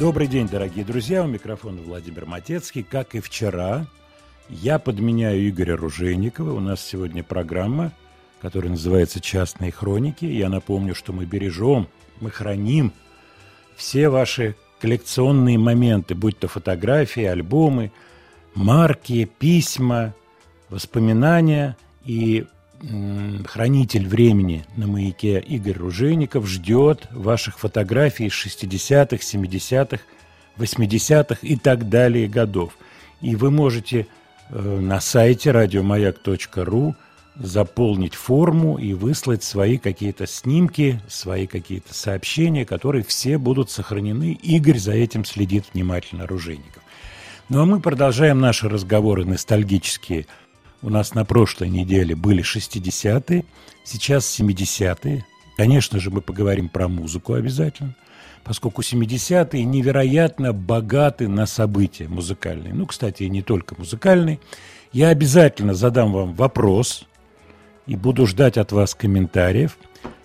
Добрый день, дорогие друзья. У микрофона Владимир Матецкий. Как и вчера, я подменяю Игоря Ружейникова. У нас сегодня программа, которая называется «Частные хроники». Я напомню, что мы бережем, мы храним все ваши коллекционные моменты, будь то фотографии, альбомы, марки, письма, воспоминания. И хранитель времени на маяке Игорь Ружейников ждет ваших фотографий из 60-х, 70-х, 80-х и так далее годов. И вы можете э, на сайте радиомаяк.ру заполнить форму и выслать свои какие-то снимки, свои какие-то сообщения, которые все будут сохранены. Игорь за этим следит внимательно, Ружейников. Ну а мы продолжаем наши разговоры ностальгические – у нас на прошлой неделе были 60-е, сейчас 70-е. Конечно же, мы поговорим про музыку обязательно, поскольку 70-е невероятно богаты на события музыкальные. Ну, кстати, и не только музыкальные. Я обязательно задам вам вопрос и буду ждать от вас комментариев.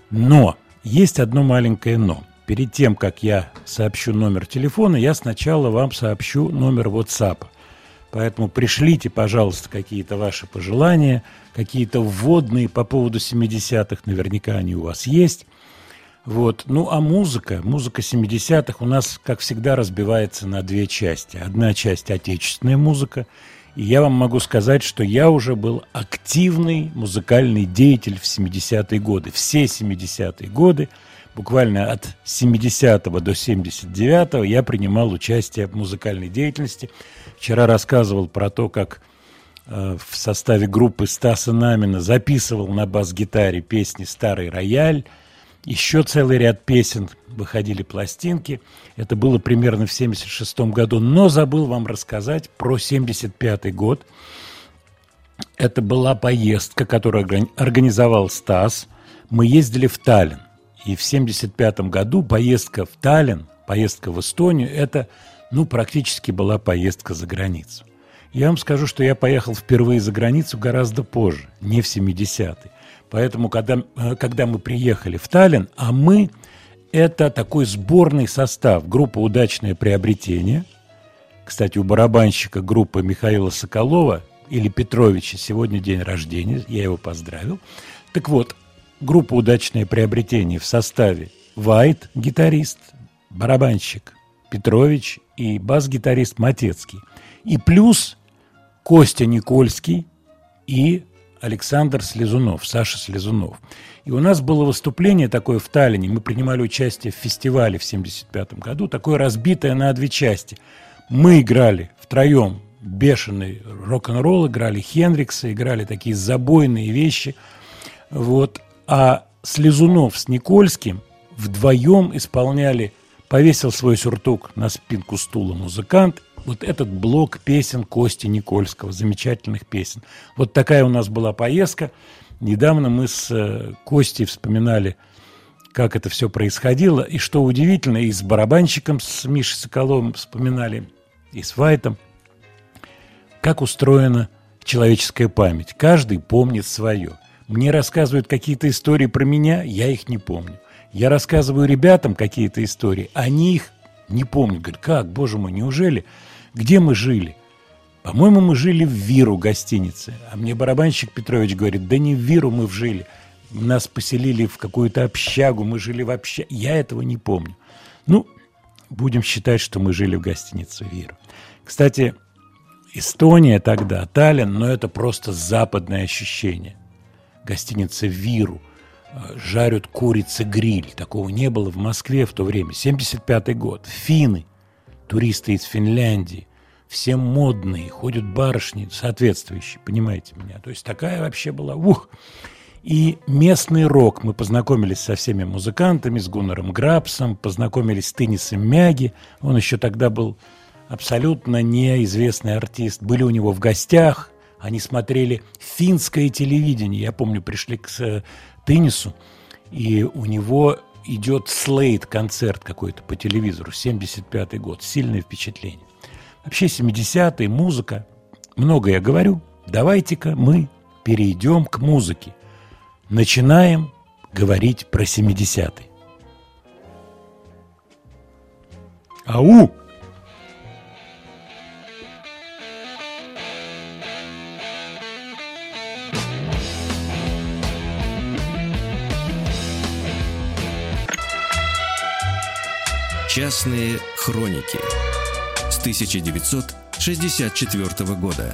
Но есть одно маленькое «но». Перед тем, как я сообщу номер телефона, я сначала вам сообщу номер WhatsApp. Поэтому пришлите, пожалуйста, какие-то ваши пожелания, какие-то вводные по поводу 70-х, наверняка они у вас есть. Вот. Ну, а музыка, музыка 70-х у нас, как всегда, разбивается на две части. Одна часть – отечественная музыка, и я вам могу сказать, что я уже был активный музыкальный деятель в 70-е годы. Все 70-е годы, буквально от 70 до 79 я принимал участие в музыкальной деятельности – Вчера рассказывал про то, как э, в составе группы Стаса Намина записывал на бас-гитаре песни «Старый рояль», еще целый ряд песен выходили пластинки. Это было примерно в 1976 году. Но забыл вам рассказать про 1975 год. Это была поездка, которую организовал Стас. Мы ездили в Таллин. И в 1975 году поездка в Таллин, поездка в Эстонию, это ну, практически была поездка за границу. Я вам скажу, что я поехал впервые за границу гораздо позже, не в 70-е. Поэтому, когда, э, когда мы приехали в Таллин, а мы – это такой сборный состав, группа «Удачное приобретение». Кстати, у барабанщика группы Михаила Соколова или Петровича сегодня день рождения, я его поздравил. Так вот, группа «Удачное приобретение» в составе Вайт, гитарист, барабанщик Петрович и бас-гитарист Матецкий. И плюс Костя Никольский и Александр Слезунов, Саша Слезунов. И у нас было выступление такое в Таллине. Мы принимали участие в фестивале в 1975 году, такое разбитое на две части. Мы играли втроем бешеный рок-н-ролл, играли Хендрикса, играли такие забойные вещи. Вот. А Слезунов с Никольским вдвоем исполняли повесил свой сюртук на спинку стула музыкант. Вот этот блок песен Кости Никольского, замечательных песен. Вот такая у нас была поездка. Недавно мы с э, Костей вспоминали, как это все происходило. И что удивительно, и с барабанщиком, с Мишей Соколовым вспоминали, и с Вайтом, как устроена человеческая память. Каждый помнит свое. Мне рассказывают какие-то истории про меня, я их не помню. Я рассказываю ребятам какие-то истории, они их не помнят. Говорят, как, боже мой, неужели? Где мы жили? По-моему, мы жили в Виру гостинице. А мне барабанщик Петрович говорит, да не в Виру мы жили. Нас поселили в какую-то общагу, мы жили в общаге. Я этого не помню. Ну, будем считать, что мы жили в гостинице Виру. Кстати, Эстония тогда, Таллин, но это просто западное ощущение. Гостиница Виру – жарят курицы гриль. Такого не было в Москве в то время. 75 год. Финны, туристы из Финляндии, все модные, ходят барышни соответствующие, понимаете меня. То есть такая вообще была, ух. и местный рок. Мы познакомились со всеми музыкантами, с Гуннером Грабсом, познакомились с Теннисом Мяги. Он еще тогда был абсолютно неизвестный артист. Были у него в гостях, они смотрели финское телевидение. Я помню, пришли к э, Теннису, и у него идет слейд, концерт какой-то по телевизору, 75-й год. Сильное впечатление. Вообще 70-е, музыка. Много я говорю. Давайте-ка мы перейдем к музыке. Начинаем говорить про 70-е. Ау! Частные хроники с 1964 года.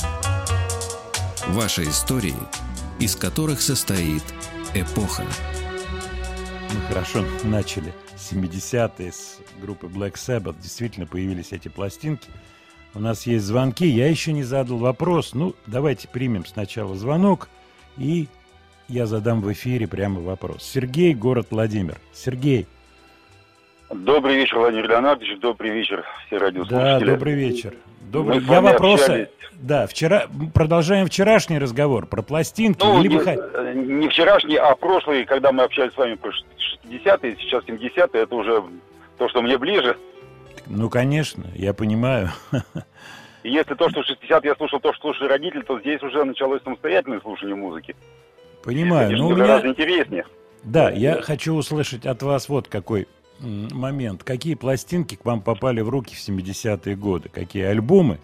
Ваши истории, из которых состоит эпоха. Мы хорошо начали 70-е с группы Black Sabbath. Действительно появились эти пластинки. У нас есть звонки. Я еще не задал вопрос. Ну, давайте примем сначала звонок, и я задам в эфире прямо вопрос. Сергей, город Владимир. Сергей. Добрый вечер, Владимир Леонардович. Добрый вечер, все радиослушатели. Да, добрый вечер. Добрый. Мы Я вопросы. Общались. Да, вчера продолжаем вчерашний разговор про пластинки. Ну, или не, не вчерашний, а прошлый, когда мы общались с вами про 60-е, сейчас 70-е, это уже то, что мне ближе. Ну, конечно, я понимаю. Если то, что в 60 я слушал то, что слушали родители, то здесь уже началось самостоятельное слушание музыки. Понимаю. но у меня... интереснее. Да, я хочу услышать от вас вот какой момент. Какие пластинки к вам попали в руки в 70-е годы? Какие альбомы?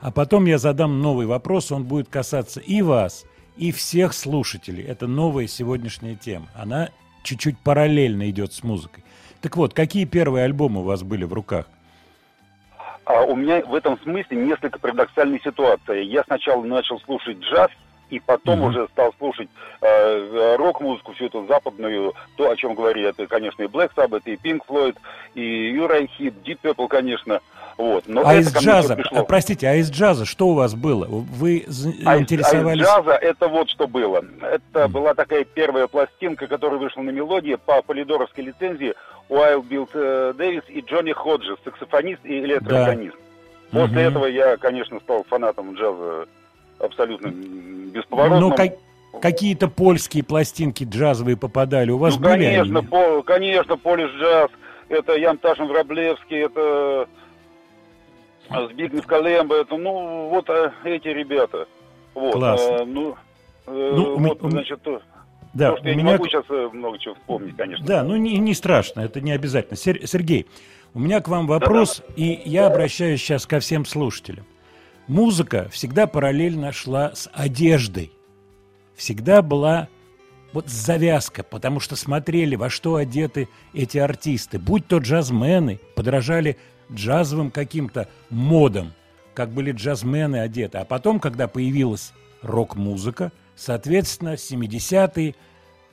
А потом я задам новый вопрос, он будет касаться и вас, и всех слушателей. Это новая сегодняшняя тема. Она чуть-чуть параллельно идет с музыкой. Так вот, какие первые альбомы у вас были в руках? А у меня в этом смысле несколько парадоксальная ситуация. Я сначала начал слушать джаз, и потом mm-hmm. уже стал слушать э, рок-музыку, всю эту западную, то, о чем говорили, это, конечно, и Black Sabbath, и Pink Floyd, и Uriah Heep, Deep Purple, конечно. Вот. Но а из джаза, пришло. простите, а из джаза что у вас было? Вы а интересовались? А из джаза это вот что было. Это mm. была такая первая пластинка, которая вышла на мелодии по полидоровской лицензии Уайл Билд э, Дэвис и Джонни Ходжес, саксофонист и электрогонист. Да. После mm-hmm. этого я, конечно, стал фанатом джаза абсолютно бесповоротным. Ну, как, какие-то польские пластинки джазовые попадали у вас ну, были конечно, они? По, конечно, Полиш джаз, это Ян Ташин Враблевский, это Збигнев Калемба, это, ну, вот а, эти ребята. Вот, Классно. А, ну, э, ну, вот, у... значит, да, то, что я меня... не могу сейчас э, много чего вспомнить, конечно. Да, ну не, не страшно, это не обязательно. Сергей, у меня к вам вопрос, Да-да. и я обращаюсь сейчас ко всем слушателям. Музыка всегда параллельно шла с одеждой. Всегда была вот завязка, потому что смотрели, во что одеты эти артисты. Будь то джазмены, подражали джазовым каким-то модам, как были джазмены одеты. А потом, когда появилась рок-музыка, соответственно, 70-е,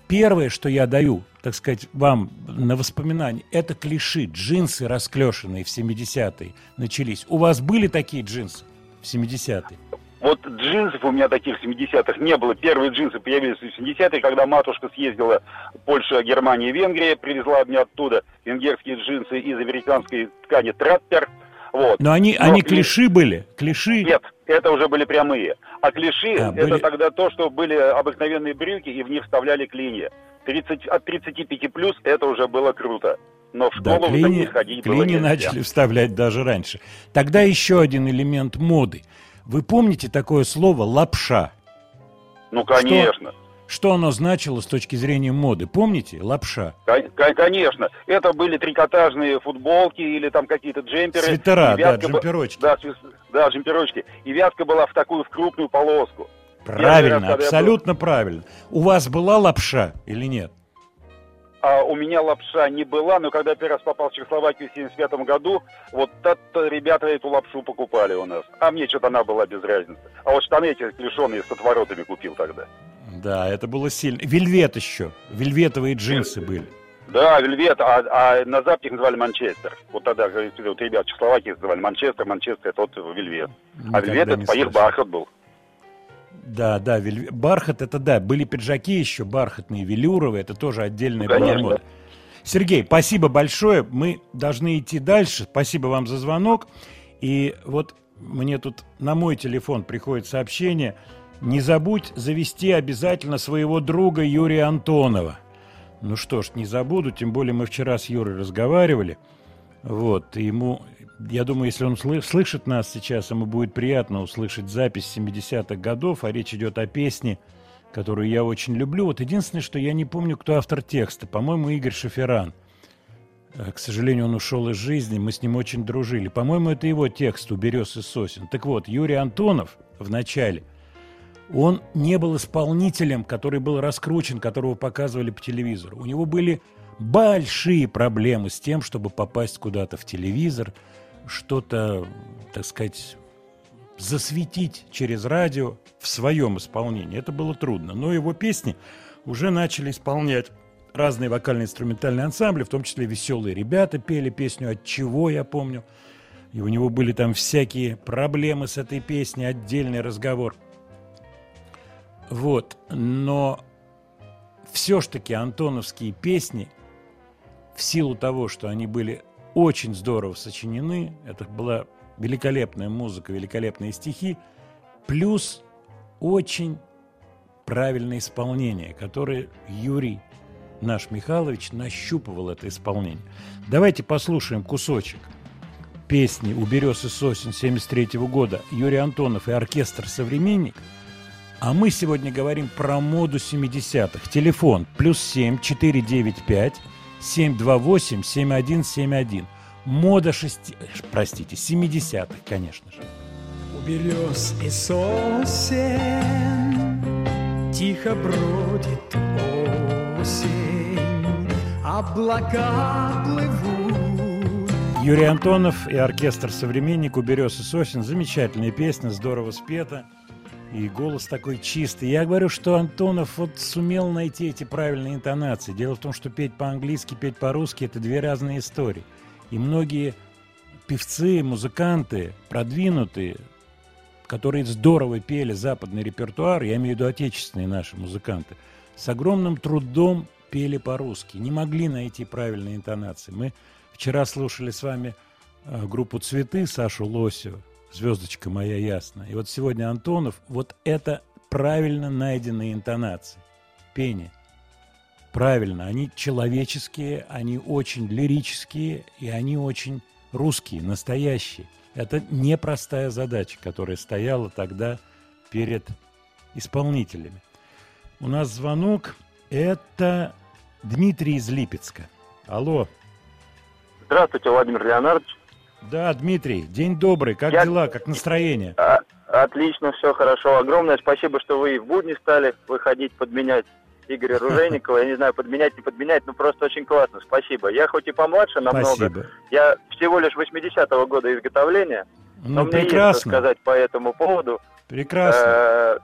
первое, что я даю, так сказать, вам на воспоминание, это клиши, джинсы расклешенные в 70-е начались. У вас были такие джинсы? В 70-е? Вот джинсов у меня таких в 70-х не было. Первые джинсы появились в 70-е, когда матушка съездила в Польшу, Германия, Венгрия, привезла мне оттуда венгерские джинсы из американской ткани Траппер. Вот. Но они, Но они клиш... клиши были? Клиши? Нет, это уже были прямые. А клиши а, это были... тогда то, что были обыкновенные брюки, и в них вставляли клинья. 30, от 35 плюс это уже было круто но в школу да, клини, ходить клини было нельзя. начали вставлять даже раньше. Тогда еще один элемент моды. Вы помните такое слово «лапша»? Ну, конечно. Что, что оно значило с точки зрения моды? Помните? Лапша. Конечно. Это были трикотажные футболки или там какие-то джемперы. Свитера, да, джемперочки. Да, да, джемперочки. И вязка была в такую, в крупную полоску. Правильно, абсолютно был... правильно. У вас была лапша или нет? а у меня лапша не была, но когда первый раз попал в Чехословакию в 75 году, вот это ребята эту лапшу покупали у нас. А мне что-то она была без разницы. А вот штаны эти лишенные с отворотами купил тогда. Да, это было сильно. Вельвет еще. Вельветовые джинсы были. Да, Вельвет, а, а на Западе их называли Манчестер. Вот тогда, вот ребят в Чехословакии называли Манчестер, Манчестер, это вот Вельвет. А Вельвет это по их бархат был. Да, да, вель... бархат это да, были пиджаки еще бархатные, велюровые, это тоже отдельная ну, мода. Сергей, спасибо большое, мы должны идти дальше, спасибо вам за звонок. И вот мне тут на мой телефон приходит сообщение, не забудь завести обязательно своего друга Юрия Антонова. Ну что ж, не забуду, тем более мы вчера с Юрой разговаривали. Вот, и ему я думаю, если он слышит нас сейчас, ему будет приятно услышать запись 70-х годов, а речь идет о песне, которую я очень люблю. Вот единственное, что я не помню, кто автор текста. По-моему, Игорь Шаферан. Э, к сожалению, он ушел из жизни, мы с ним очень дружили. По-моему, это его текст «У берез и сосен». Так вот, Юрий Антонов в начале, он не был исполнителем, который был раскручен, которого показывали по телевизору. У него были большие проблемы с тем, чтобы попасть куда-то в телевизор – что-то, так сказать, засветить через радио в своем исполнении. Это было трудно. Но его песни уже начали исполнять разные вокально-инструментальные ансамбли, в том числе «Веселые ребята» пели песню «От чего», я помню. И у него были там всякие проблемы с этой песней, отдельный разговор. Вот, но все ж таки антоновские песни, в силу того, что они были очень здорово сочинены. Это была великолепная музыка, великолепные стихи, плюс очень правильное исполнение, которое Юрий наш Михайлович нащупывал это исполнение. Давайте послушаем кусочек песни «У берез и сосен» 73 года Юрий Антонов и оркестр «Современник». А мы сегодня говорим про моду 70-х. Телефон плюс 7 495 728-7171. Мода шести... Простите, 70-х, конечно же. У берез и сосен Тихо бродит осень Облака плывут Юрий Антонов и оркестр «Современник» у берез и сосен. Замечательная песня, здорово спета. И голос такой чистый. Я говорю, что Антонов вот сумел найти эти правильные интонации. Дело в том, что петь по-английски, петь по-русски – это две разные истории. И многие певцы, музыканты, продвинутые, которые здорово пели западный репертуар, я имею в виду отечественные наши музыканты, с огромным трудом пели по-русски, не могли найти правильные интонации. Мы вчера слушали с вами э, группу «Цветы» Сашу Лосева, звездочка моя ясная. И вот сегодня Антонов, вот это правильно найденные интонации, пение. Правильно, они человеческие, они очень лирические, и они очень русские, настоящие. Это непростая задача, которая стояла тогда перед исполнителями. У нас звонок. Это Дмитрий из Липецка. Алло. Здравствуйте, Владимир Леонардович. Да, Дмитрий, день добрый. Как Я... дела, как настроение? А, отлично, все хорошо. Огромное спасибо, что вы в будни стали выходить, подменять Игоря Ружейникова. Я не знаю, подменять, не подменять, но просто очень классно. Спасибо. Я хоть и помладше намного. Спасибо. Я всего лишь 80-го года изготовления. Ну, но мне прекрасно. есть что сказать по этому поводу. Прекрасно. Э,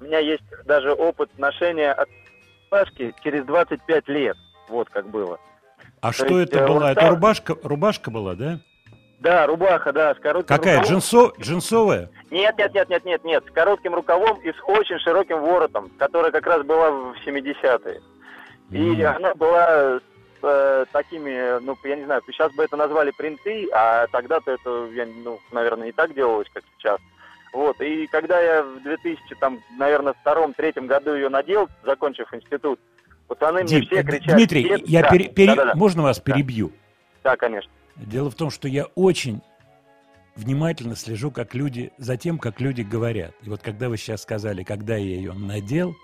у меня есть даже опыт ношения от рубашки через 25 лет. Вот как было. А То что есть, это э, была? Это рубашка, рубашка была, да? Да, рубаха, да, с коротким Какая, рукавом. Джинсо... джинсовая? Нет, нет, нет, нет, нет, нет, с коротким рукавом и с очень широким воротом, которая как раз была в 70-е. И mm. она была с э, такими, ну, я не знаю, сейчас бы это назвали принты, а тогда-то это, я, ну, наверное, не так делалось, как сейчас. Вот, и когда я в 2000, там, наверное, втором-третьем году ее надел, закончив институт, пацаны Дим, мне все кричали... Дмитрий, я да, пере, пере... Да, да, да. можно вас перебью? Да, конечно. Дело в том, что я очень внимательно слежу как люди, за тем, как люди говорят. И вот когда вы сейчас сказали, когда я ее надел,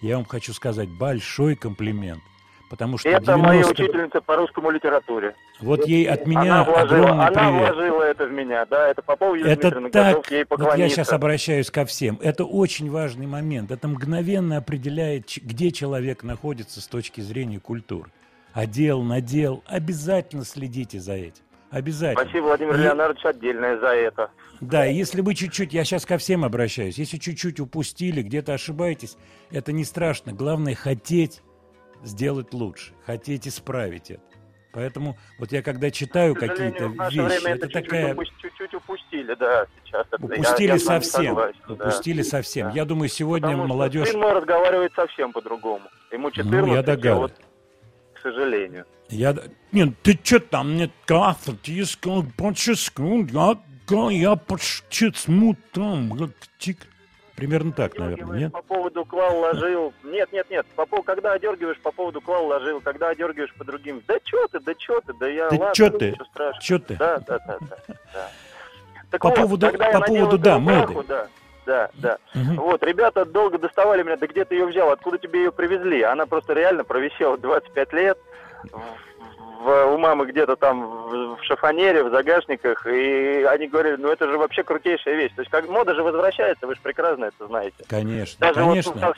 я вам хочу сказать большой комплимент. Потому что это 90... моя учительница по русскому литературе. Вот ей от меня она вложила, огромный она привет. Она вложила это в меня, да, это Попов Юрий Это так, ей вот я сейчас обращаюсь ко всем. Это очень важный момент. Это мгновенно определяет, где человек находится с точки зрения культуры одел, надел. Обязательно следите за этим. Обязательно. Спасибо, Владимир и... Леонардович, отдельное за это. Да, если вы чуть-чуть, я сейчас ко всем обращаюсь, если чуть-чуть упустили, где-то ошибаетесь, это не страшно. Главное хотеть сделать лучше, хотеть исправить это. Поэтому вот я когда читаю какие-то вещи, это, это такая... Чуть-чуть упустили, да, сейчас. Упустили я, я совсем, согласен, упустили да. совсем. Да. Я думаю, сегодня Потому молодежь... Мой разговаривает совсем по-другому. Ему 14, ну, я догадываюсь. Вот, к сожалению. Я... Нет, ты что там, нет, кафе, ты сказал, я, я почти смутом, тик. Примерно так, наверное, нет? По поводу клал ложил. Нет, нет, нет. По поводу, когда одергиваешь, по поводу клал ложил, когда одергиваешь по другим. Да что ты, да что ты, да я. Да ладно, что ты? Что ты? Да, да, да, да. да. Так по вот, поводу, по поводу, да, моды. Да, да, да. Угу. Вот, ребята долго доставали меня, да где ты ее взял, откуда тебе ее привезли? Она просто реально провисела 25 лет в, у мамы где-то там в, в шифонере, в загашниках, и они говорили, ну это же вообще крутейшая вещь. То есть как мода же возвращается, вы же прекрасно это знаете. Конечно, Даже конечно. Вот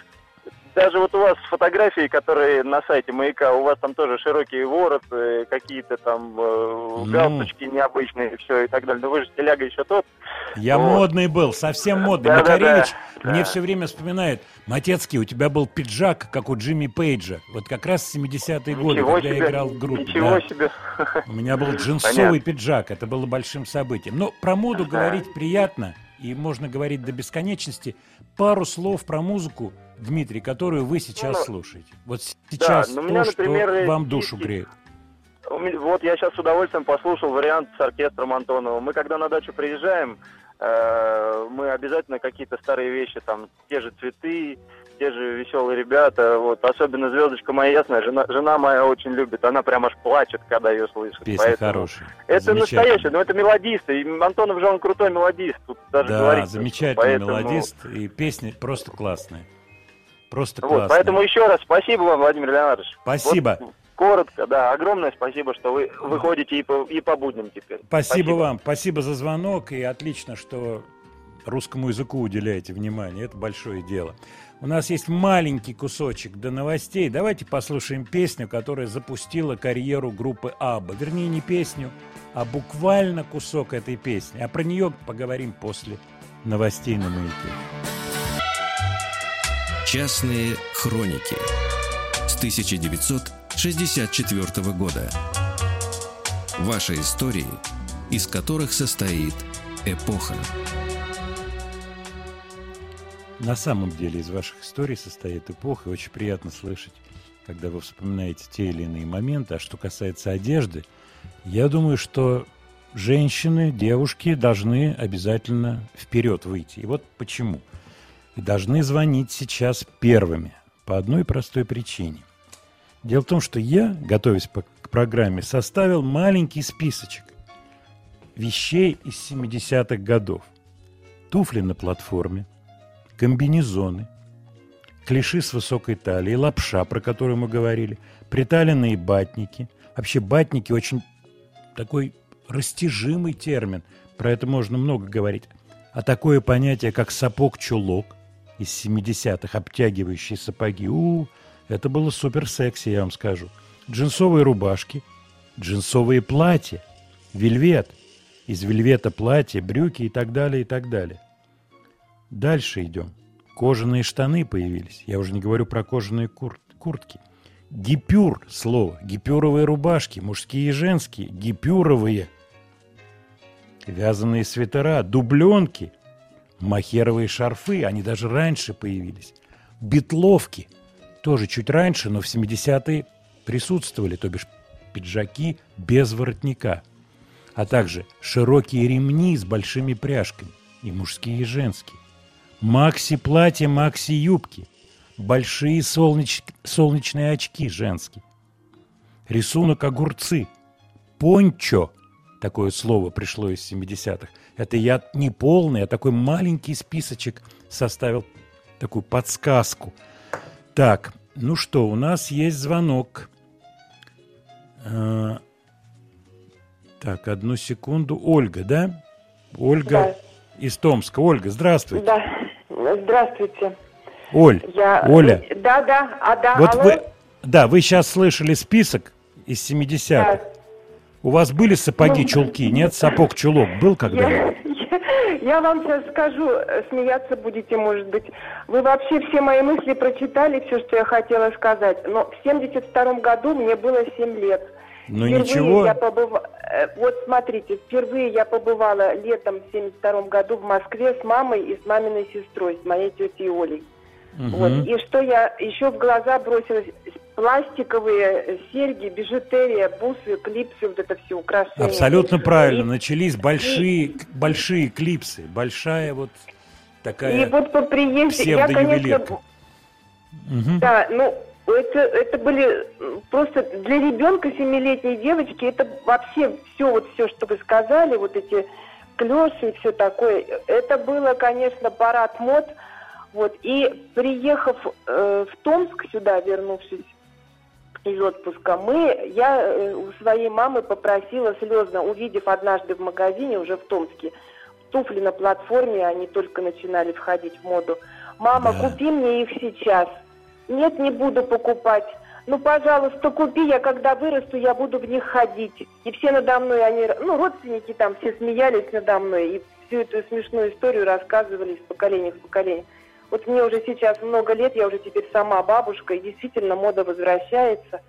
даже вот у вас фотографии, которые на сайте Маяка, у вас там тоже широкие вороты, какие-то там э, ну... галстучки необычные, все и так далее. Но вы же теляга еще тот. Я вот. модный был, совсем модный. Да, Макаревич да, да, мне все время вспоминает, Матецкий, у тебя был пиджак, как у Джимми Пейджа. Вот как раз 70-е годы, когда себе. я играл в группе. Ничего да. себе. У меня был джинсовый Понятно. пиджак, это было большим событием. Но про моду да. говорить приятно, и можно говорить до бесконечности. Пару слов про музыку – Дмитрий, которую вы сейчас ну, слушаете? Вот сейчас да, ну, то, меня, например, что вам душу греет. Вот я сейчас с удовольствием послушал вариант с оркестром Антонова. Мы когда на дачу приезжаем, э, мы обязательно какие-то старые вещи, там, те же цветы, те же веселые ребята, вот, особенно звездочка моя ясная, жена, жена моя очень любит, она прям аж плачет, когда ее слышит. Песня Поэтому хорошая. Это настоящее, но это мелодист, и Антонов же он крутой мелодист, тут даже да, говорить. замечательный Поэтому... мелодист, и песни просто классные. Просто вот, классно. Поэтому еще раз спасибо вам, Владимир Леонардович. Спасибо. Вот, коротко, да, огромное спасибо, что вы выходите и по, и по будням теперь. Спасибо, спасибо вам, спасибо за звонок, и отлично, что русскому языку уделяете внимание, это большое дело. У нас есть маленький кусочек до новостей. Давайте послушаем песню, которая запустила карьеру группы Абба. Вернее, не песню, а буквально кусок этой песни. А про нее поговорим после новостей на маяке. Частные хроники с 1964 года. Ваши истории, из которых состоит эпоха. На самом деле из ваших историй состоит эпоха, и очень приятно слышать, когда вы вспоминаете те или иные моменты. А что касается одежды, я думаю, что женщины, девушки должны обязательно вперед выйти. И вот почему – должны звонить сейчас первыми по одной простой причине. Дело в том, что я, готовясь к программе, составил маленький списочек вещей из 70-х годов. Туфли на платформе, комбинезоны, клиши с высокой талией, лапша, про которую мы говорили, приталенные батники. Вообще батники очень такой растяжимый термин, про это можно много говорить. А такое понятие, как сапог-чулок, из 70-х, обтягивающие сапоги. У, -у, это было супер секси, я вам скажу. Джинсовые рубашки, джинсовые платья, вельвет, из вельвета платья, брюки и так далее, и так далее. Дальше идем. Кожаные штаны появились. Я уже не говорю про кожаные кур куртки. Гипюр слово. Гипюровые рубашки, мужские и женские. Гипюровые. Вязаные свитера, дубленки – Махеровые шарфы, они даже раньше появились. Битловки, тоже чуть раньше, но в 70-е присутствовали, то бишь пиджаки без воротника. А также широкие ремни с большими пряжками, и мужские, и женские. Макси-платья, макси-юбки, большие солнеч... солнечные очки женские. Рисунок огурцы, пончо, такое слово пришло из 70-х, это я не полный, а такой маленький списочек составил, такую подсказку. Так, ну что, у нас есть звонок. А, так, одну секунду. Ольга, да? Ольга да. из Томска. Ольга, здравствуйте. Да, здравствуйте. Оль, Я... Оля. Да, да, а да, вот алло? вы, да, вы сейчас слышали список из 70-х. Да. У вас были сапоги, ну, чулки? Нет, сапог, чулок был когда-нибудь? Я, вам сейчас скажу, смеяться будете, может быть. Вы вообще все мои мысли прочитали, все, что я хотела сказать. Но в 72 году мне было 7 лет. Ну Впервые ничего. Я побыв... э, Вот смотрите, впервые я побывала летом в 72 году в Москве с мамой и с маминой сестрой, с моей тетей Олей. Мгм. Вот. И что я еще в глаза бросилась, пластиковые серьги, бижутерия, бусы, клипсы, вот это все украшения. Абсолютно правильно. И- Начались большие, большие клипсы, большая вот И, такая вот по приезде, я, конечно, Мгм. Да, ну, это, это были просто для ребенка семилетней девочки, это вообще все, вот все, что вы сказали, вот эти клёши и все такое, это было, конечно, парад мод. Вот, и приехав э, в Томск сюда, вернувшись из отпуска, мы, я э, у своей мамы попросила слезно, увидев однажды в магазине уже в Томске, туфли на платформе, они только начинали входить в моду. Мама, Да. купи мне их сейчас. Нет, не буду покупать. Ну, пожалуйста, купи, я когда вырасту, я буду в них ходить. И все надо мной, они, ну, родственники там все смеялись надо мной, и всю эту смешную историю рассказывали из поколения в поколение. Вот мне уже сейчас много лет, я уже теперь сама бабушка, и действительно мода возвращается.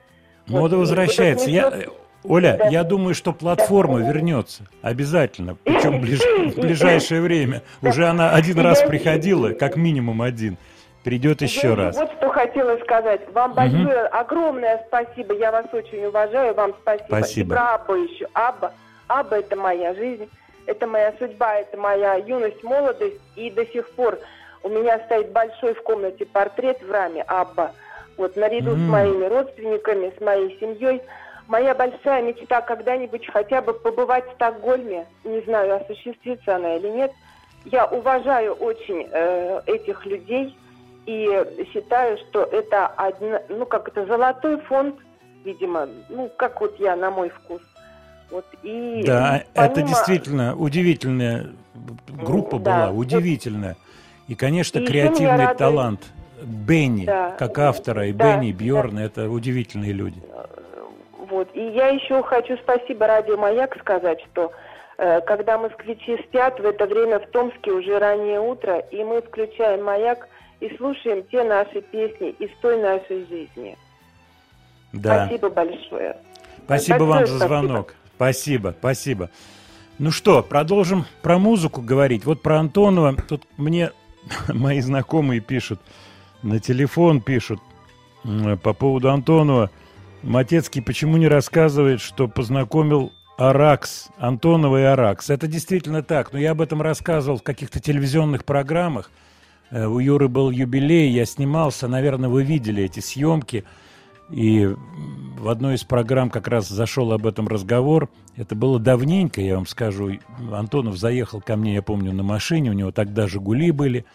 Мода Вот, возвращается. вот Я, э, Оля, Да. я думаю, что платформа вернется. Обязательно. Причем в ближ- в ближайшее время. Уже она один раз приходила, как минимум один. Придет еще Я раз. Вот что хотела сказать. Вам большое, огромное спасибо. Я вас очень уважаю. Вам спасибо. Спасибо. И про Абба еще. Абба. Абба – это моя жизнь. Это моя судьба, это моя юность, молодость. И до сих пор у меня стоит большой в комнате портрет в раме Абба. Вот наряду с М. моими родственниками, с моей семьей. Моя большая мечта когда-нибудь хотя бы побывать в Стокгольме. Не знаю, осуществится она или нет. Я уважаю очень э, этих людей и считаю, что это одна, ну как это золотой фонд, видимо, ну как вот я на мой вкус. Вот и Да, это помимо- действительно удивительная группа Да, была, вот- удивительная. И, конечно, И креативный талант Бенни, Да. как автора, и Да, Бенни, да. Бьорн, это удивительные люди. Вот. И я еще хочу спасибо Радио Маяк сказать, что э, когда москвичи спят, в это время в Томске уже раннее утро, и мы включаем Маяк и слушаем те наши песни из той нашей жизни. Да. Спасибо большое. Спасибо Большое вам за спасибо. звонок. Спасибо, спасибо. Ну что, продолжим про музыку говорить. Вот про Антонова. Тут мне мои знакомые пишут, на телефон пишут м, по поводу Антонова. Матецкий почему не рассказывает, что познакомил Аракс, Антонова и Аракс? Это действительно так, но я об этом рассказывал в каких-то телевизионных программах. Э, У Юры был юбилей, я снимался, наверное, вы видели эти съемки. И в одной из программ как раз зашел об этом разговор. Это было давненько, я вам скажу. Антонов заехал ко мне, я помню, на машине, у него тогда «Жигули» были.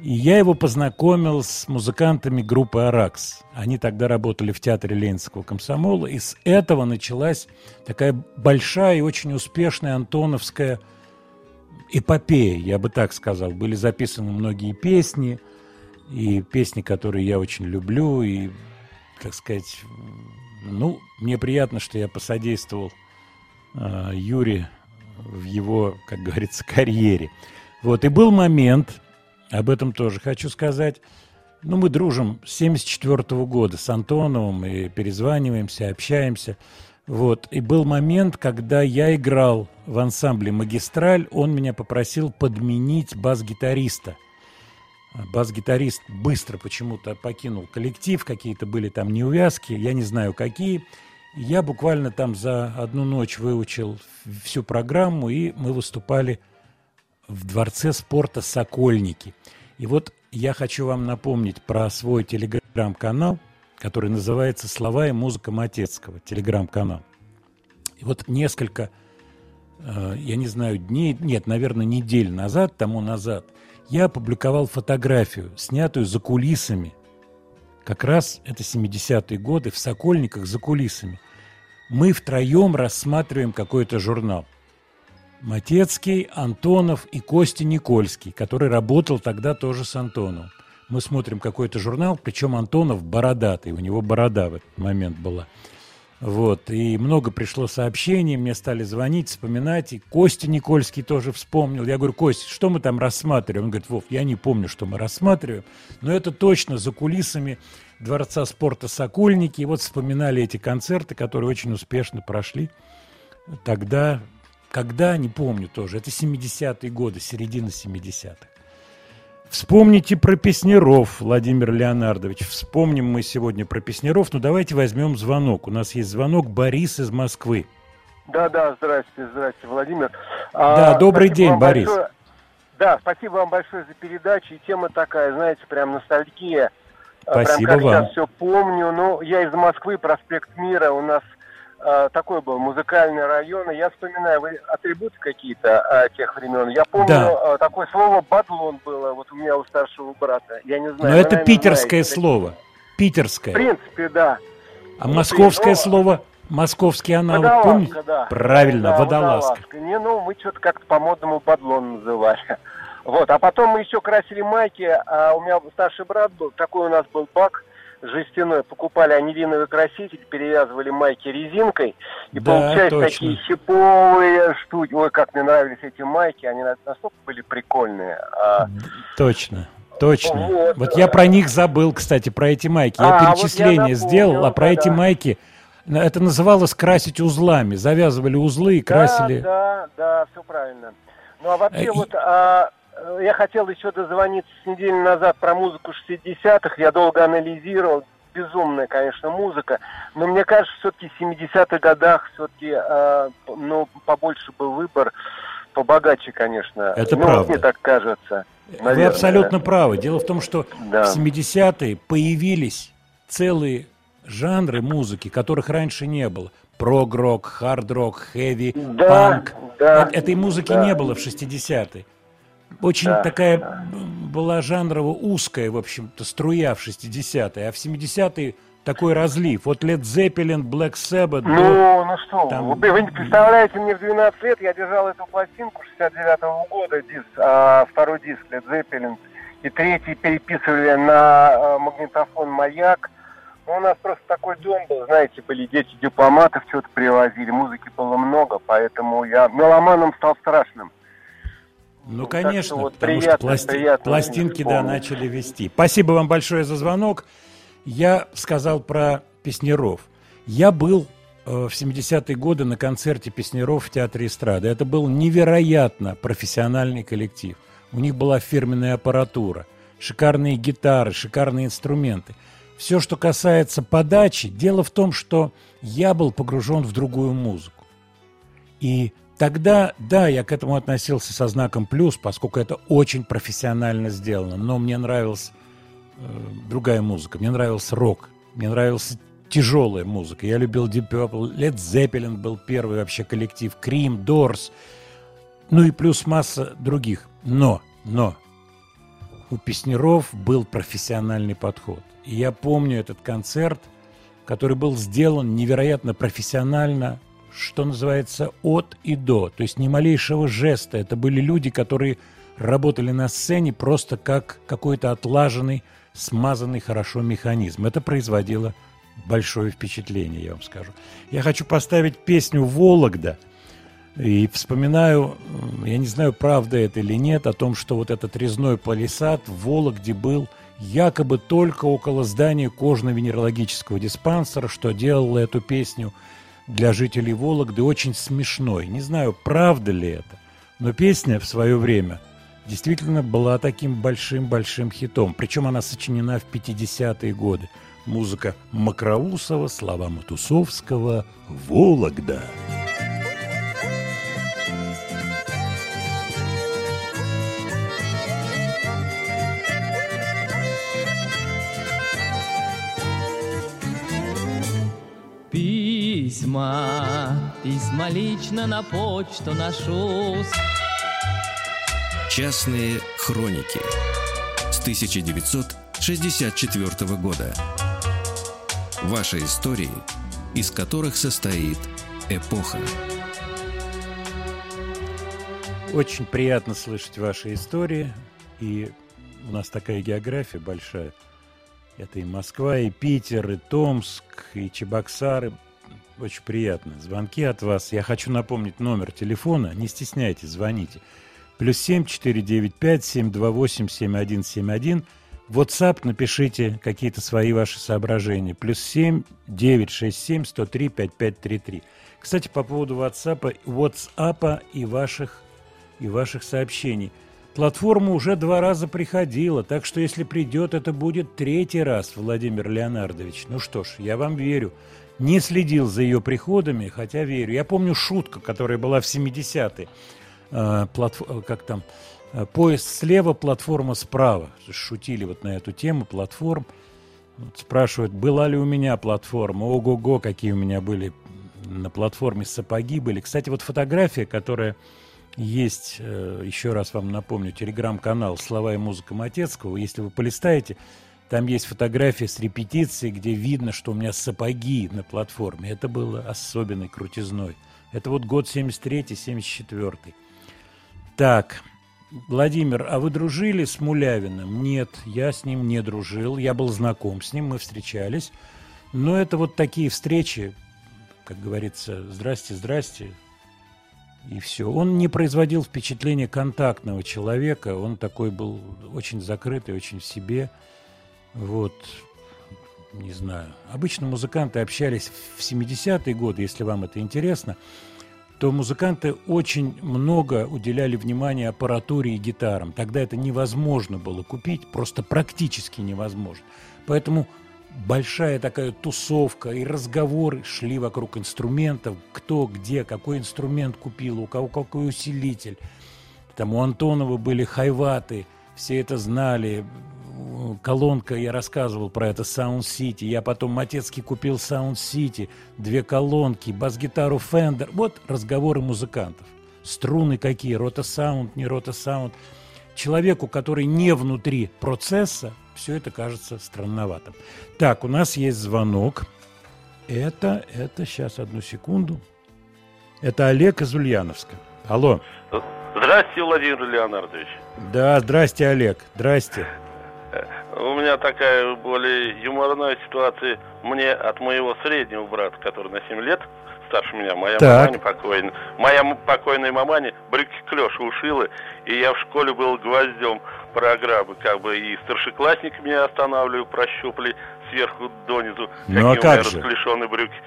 И я его познакомил с музыкантами группы «Аракс». Они тогда работали в театре Ленинского комсомола. И с этого началась такая большая и очень успешная антоновская эпопея, я бы так сказал. Были записаны многие песни, и песни, которые я очень люблю, и, как сказать, ну, мне приятно, что я посодействовал э, Юре в его, как говорится, карьере. Вот, и был момент, об этом тоже хочу сказать, ну, мы дружим с 74 года с Антоновым, и перезваниваемся, общаемся. Вот. И был момент, когда я играл в ансамбле «Магистраль», он меня попросил подменить бас-гитариста. А Бас-гитарист быстро почему-то покинул коллектив, какие-то были там неувязки, я не знаю какие. Я буквально там за одну ночь выучил всю программу, и мы выступали в Дворце спорта «Сокольники». И вот я хочу вам напомнить про свой телеграм-канал, который называется «Слова и музыка Матецкого», телеграм-канал. И вот несколько, э, я не знаю, дней, нет, наверное, недель назад, тому назад, я опубликовал фотографию, снятую за кулисами. Как раз это 70-е годы, в Сокольниках за кулисами. Мы втроем рассматриваем какой-то журнал. Матецкий, Антонов и Костя Никольский, который работал тогда тоже с Антоновым. Мы смотрим какой-то журнал, причем Антонов бородатый, у него борода в этот момент была. Вот, и много пришло сообщений, мне стали звонить, вспоминать, и Костя Никольский тоже вспомнил. Я говорю, Костя, что мы там рассматриваем? Он говорит, Вов, я не помню, что мы рассматриваем, но это точно за кулисами Дворца спорта «Сокольники». И вот вспоминали эти концерты, которые очень успешно прошли тогда, когда, не помню тоже, это 70-е годы, середина 70-х. Вспомните про Песнеров, Владимир Леонардович. Вспомним мы сегодня про Песнеров, но давайте возьмем звонок. У нас есть звонок Борис из Москвы. Да, да, здрасте, здрасте, Владимир. Да, а, добрый день, Борис. Большое. Да, спасибо вам большое за передачу. И тема такая, знаете, прям ностальгия. Спасибо прям как вам. сейчас все помню. Ну, я из Москвы, проспект Мира. У нас такой был музыкальный район. И я вспоминаю, вы атрибуты какие-то э, тех времен. Я помню Да. э, такое слово «бадлон» было вот у меня у старшего брата. Я не знаю. Но это питерское знаете. слово. В Питерское. принципе, да. А московское но- слово, московский аналог, Водолазка, помните? да. Правильно, Да, водолазка. Не, ну, мы что-то как-то по-модному бадлон называли. Вот, а потом мы еще красили майки, а у меня старший брат был, такой у нас был бак жестяной, покупали анилиновый краситель, перевязывали майки резинкой, и Да, получались точно. такие хиповые штуки. Ой, как мне нравились эти майки, они на- настолько были прикольные. А, Точно. Точно. Вот. Вот я про них забыл, кстати, про эти майки. Я А, вот я перечисление напомнил, сделал, а про эти да-да. майки это называлось красить узлами. Завязывали узлы и красили. Да, да, да, все правильно. Ну а Э, вообще и- вот а, э, я хотел еще дозвониться с недели назад про музыку 60-х. Я долго анализировал. Безумная, конечно, музыка. Но мне кажется, все-таки в 70-х годах все-таки ну, побольше был выбор, побогаче, конечно. Это ну, правда. Мне так кажется. Вы наверное. абсолютно правы. Дело в том, что Да. в 70-е появились целые жанры музыки, которых раньше не было. Прог-рок, хард-рок, хэви, Да, панк. да, Э- Этой музыки да. не было в 60-е. Очень Да, такая да. была жанрово узкая, в общем-то, струя в 60-е, а в 70-е такой разлив. Вот Led Zeppelin, Black Sabbath, до- Ну, ну что, там- вы, вы не представляете, мне в 12 лет я держал эту пластинку 69-го года, диск, а, второй диск Led Zeppelin, и третий переписывали на а, магнитофон «Маяк». Ну, у нас просто такой дом был, знаете, были дети дипломатов, что-то привозили, музыки было много, поэтому я меломаном стал страшным. Ну, Так конечно, вот потому приятно, что пласти- приятно пластинки, да, начали вести. Спасибо вам большое за звонок. Я сказал про Песнеров. Я был э, в 70-е годы на концерте Песнеров в Театре эстрады. Это был невероятно профессиональный коллектив. У них была фирменная аппаратура, шикарные гитары, шикарные инструменты. Все, что касается подачи, дело в том, что я был погружен в другую музыку. И тогда, да, я к этому относился со знаком плюс, поскольку это очень профессионально сделано. Но мне нравилась э, другая музыка. Мне нравился рок. Мне нравилась тяжелая музыка. Я любил Deep Purple. Led Zeppelin был первый вообще коллектив. Cream, Doors. Ну и плюс масса других. Но, но, у Песнеров был профессиональный подход. И я помню этот концерт, который был сделан невероятно профессионально, что называется, от и до. То есть ни малейшего жеста. Это были люди, которые работали на сцене просто как какой-то отлаженный, смазанный хорошо механизм. Это производило большое впечатление, я вам скажу. Я хочу поставить песню «Вологда», и вспоминаю, я не знаю, правда это или нет, о том, что вот этот резной палисад в Вологде был якобы только около здания кожно-венерологического диспансера, что делало эту песню для жителей Вологды очень смешной. Не знаю, правда ли это, но песня в свое время действительно была таким большим-большим хитом. Причем она сочинена в 50-е годы. Музыка Макроусова, слова Матусовского «Вологда». Письма, письма лично на почту ношу. Частные хроники с 1964 года. Ваши истории, из которых состоит эпоха. Очень приятно слышать ваши истории. И у нас такая география большая. Это и Москва, и Питер, и Томск, и Чебоксары. Очень приятно. Звонки от вас. Я хочу напомнить номер телефона. Не стесняйтесь, звоните. Плюс семь четыре девять пять семь два восемь семь один семь один. WhatsApp напишите какие-то свои ваши соображения. Плюс семь девять шесть семь сто три пять пять три три. Кстати, по поводу WhatsApp, WhatsApp и ваших, и ваших сообщений. Платформа уже два раза приходила, так что если придет, это будет третий раз, Владимир Леонардович. Ну что ж, я вам верю. Не следил за ее приходами, хотя верю. Я помню шутку, которая была в 70-е. Э, платф... Э, как там? Э, поезд слева, платформа справа. Шутили вот на эту тему платформ. Вот спрашивают, была ли у меня платформа. Ого-го, какие у меня были на платформе сапоги были. Кстати, вот фотография, которая есть, э, еще раз вам напомню, телеграм-канал «Слова и музыка Матецкого». Если вы полистаете, там есть фотография с репетицией, где видно, что у меня сапоги на платформе. Это было особенной крутизной. Это вот год 73-74. Так, Владимир, а вы дружили с Мулявиным? Нет, я с ним не дружил. Я был знаком с ним, мы встречались. Но это вот такие встречи, как говорится, здрасте, здрасте, и все. Он не производил впечатления контактного человека, он такой был очень закрытый, очень в себе. Вот, не знаю. Обычно музыканты общались в 70-е годы, если вам это интересно, то музыканты очень много уделяли внимания аппаратуре и гитарам. Тогда это невозможно было купить, просто практически невозможно. Поэтому большая такая тусовка, и разговоры шли вокруг инструментов, кто где, какой инструмент купил, у кого какой усилитель. Там у Антонова были хайваты, все это знали. Колонка, я рассказывал про это, Sound City. Я потом Матецкий купил Sound City, две колонки, бас-гитару Fender. Вот разговоры музыкантов. Струны какие, рота саунд, не рота саунд. Человеку, который не внутри процесса, все это кажется странноватым. Так, у нас есть звонок. Это, это, сейчас, одну секунду. Это Олег из Ульяновска. Алло. Здравствуйте, Владимир Леонардович. Да, здрасте, Олег. Здрасте. У меня такая более юморная ситуация. Мне от моего среднего брата, который на 7 лет старше меня, моя так. маманя покойная, моя покойная маманя брюки клеш ушила, и я в школе был гвоздем программы, как бы и старшеклассник меня останавливали, прощупали сверху донизу, ну, какие а у меня же? расклешенные брюки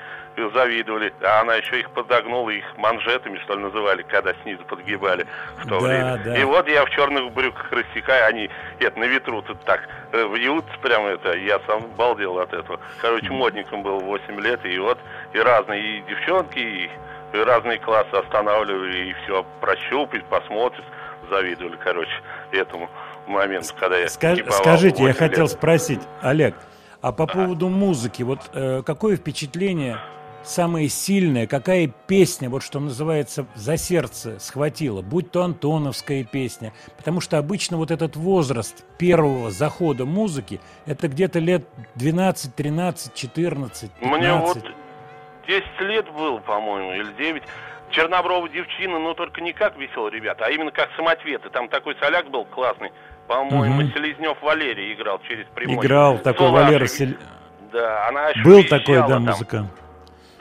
завидовали. А она еще их подогнула, их манжетами, что ли, называли, когда снизу подгибали в то да, время. Да. И вот я в черных брюках рассекаю, они это, на ветру тут так э, вьются прямо это, я сам балдел от этого. Короче, модником был 8 лет, и вот и разные и девчонки, и, и разные классы останавливали, и все прощупать, посмотрят, завидовали, короче, этому моменту, когда я Скаж, типовал Скажите, я 8 хотел лет. спросить, Олег, а по поводу музыки, вот э, какое впечатление самое сильное, какая песня, вот что называется, за сердце схватила, будь то антоновская песня, потому что обычно вот этот возраст первого захода музыки, это где-то лет 12, 13, 14, 15. Мне вот 10 лет было, по-моему, или 9. Чернобровая девчина, но только не как веселые ребята, а именно как самоцветы. Там такой соляк был классный. По-моему, Мгм. Селезнев Валерий играл через прямой. Играл такой Соло Валера Сель- Да, она Был такой, да, там.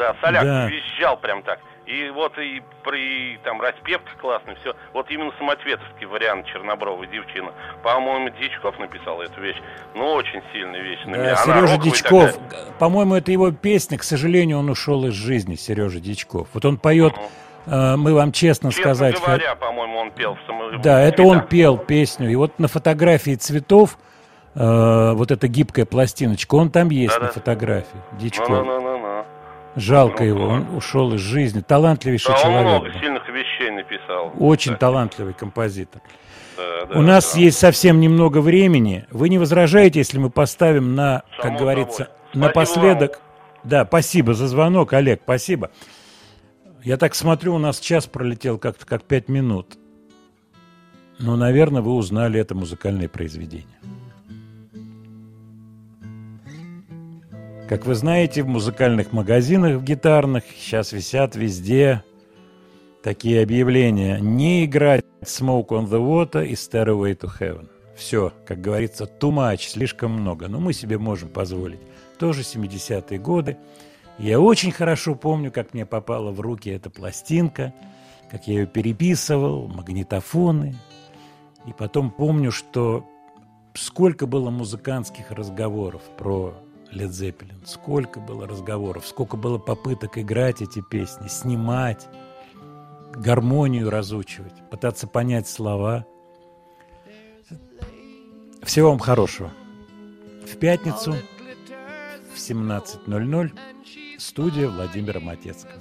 Да, соляк Да. визжал прям так. И вот и при там распевка классная, все. Вот именно самоцветовский вариант Чернобровой девчина. По-моему, Дичков написал эту вещь. Ну, очень сильная вещь на. Да, Сережа Дичков, такая. по-моему, это его песня, к сожалению, он ушел из жизни, Сережа Дичков. Вот он поет, э, мы вам честно, Честно сказать, говоря, по-моему, он пел в само... Да, это он пел песню. И вот на фотографии цветов, э, вот эта гибкая пластиночка, он там есть Да-да. на фотографии. Дичков. Ну-ну-ну-ну. Жалко его, он ушел из жизни. Талантливейший Да, он человек. много был. сильных вещей написал. Очень Да, талантливый композитор. да, да, У нас да. есть совсем немного времени. Вы не возражаете, если мы поставим на, как Само говорится, собой. Спасибо напоследок... Да, спасибо за звонок, Олег, спасибо. Я так смотрю, у нас час пролетел как-то как пять минут. Но, наверное, вы узнали это музыкальное произведение. Как вы знаете, в музыкальных магазинах в гитарных сейчас висят везде такие объявления. Не играть Smoke on the Water и Stairway to Heaven. Все, как говорится, too much, слишком много. Но мы себе можем позволить. Тоже 70-е годы. Я очень хорошо помню, как мне попала в руки эта пластинка, как я ее переписывал, магнитофоны. И потом помню, что сколько было музыкантских разговоров про Лед Зеппелин, сколько было разговоров, сколько было попыток играть эти песни, снимать, гармонию разучивать, пытаться понять слова. Всего вам хорошего. В пятницу в 17.00 Студия Владимира Матецкого.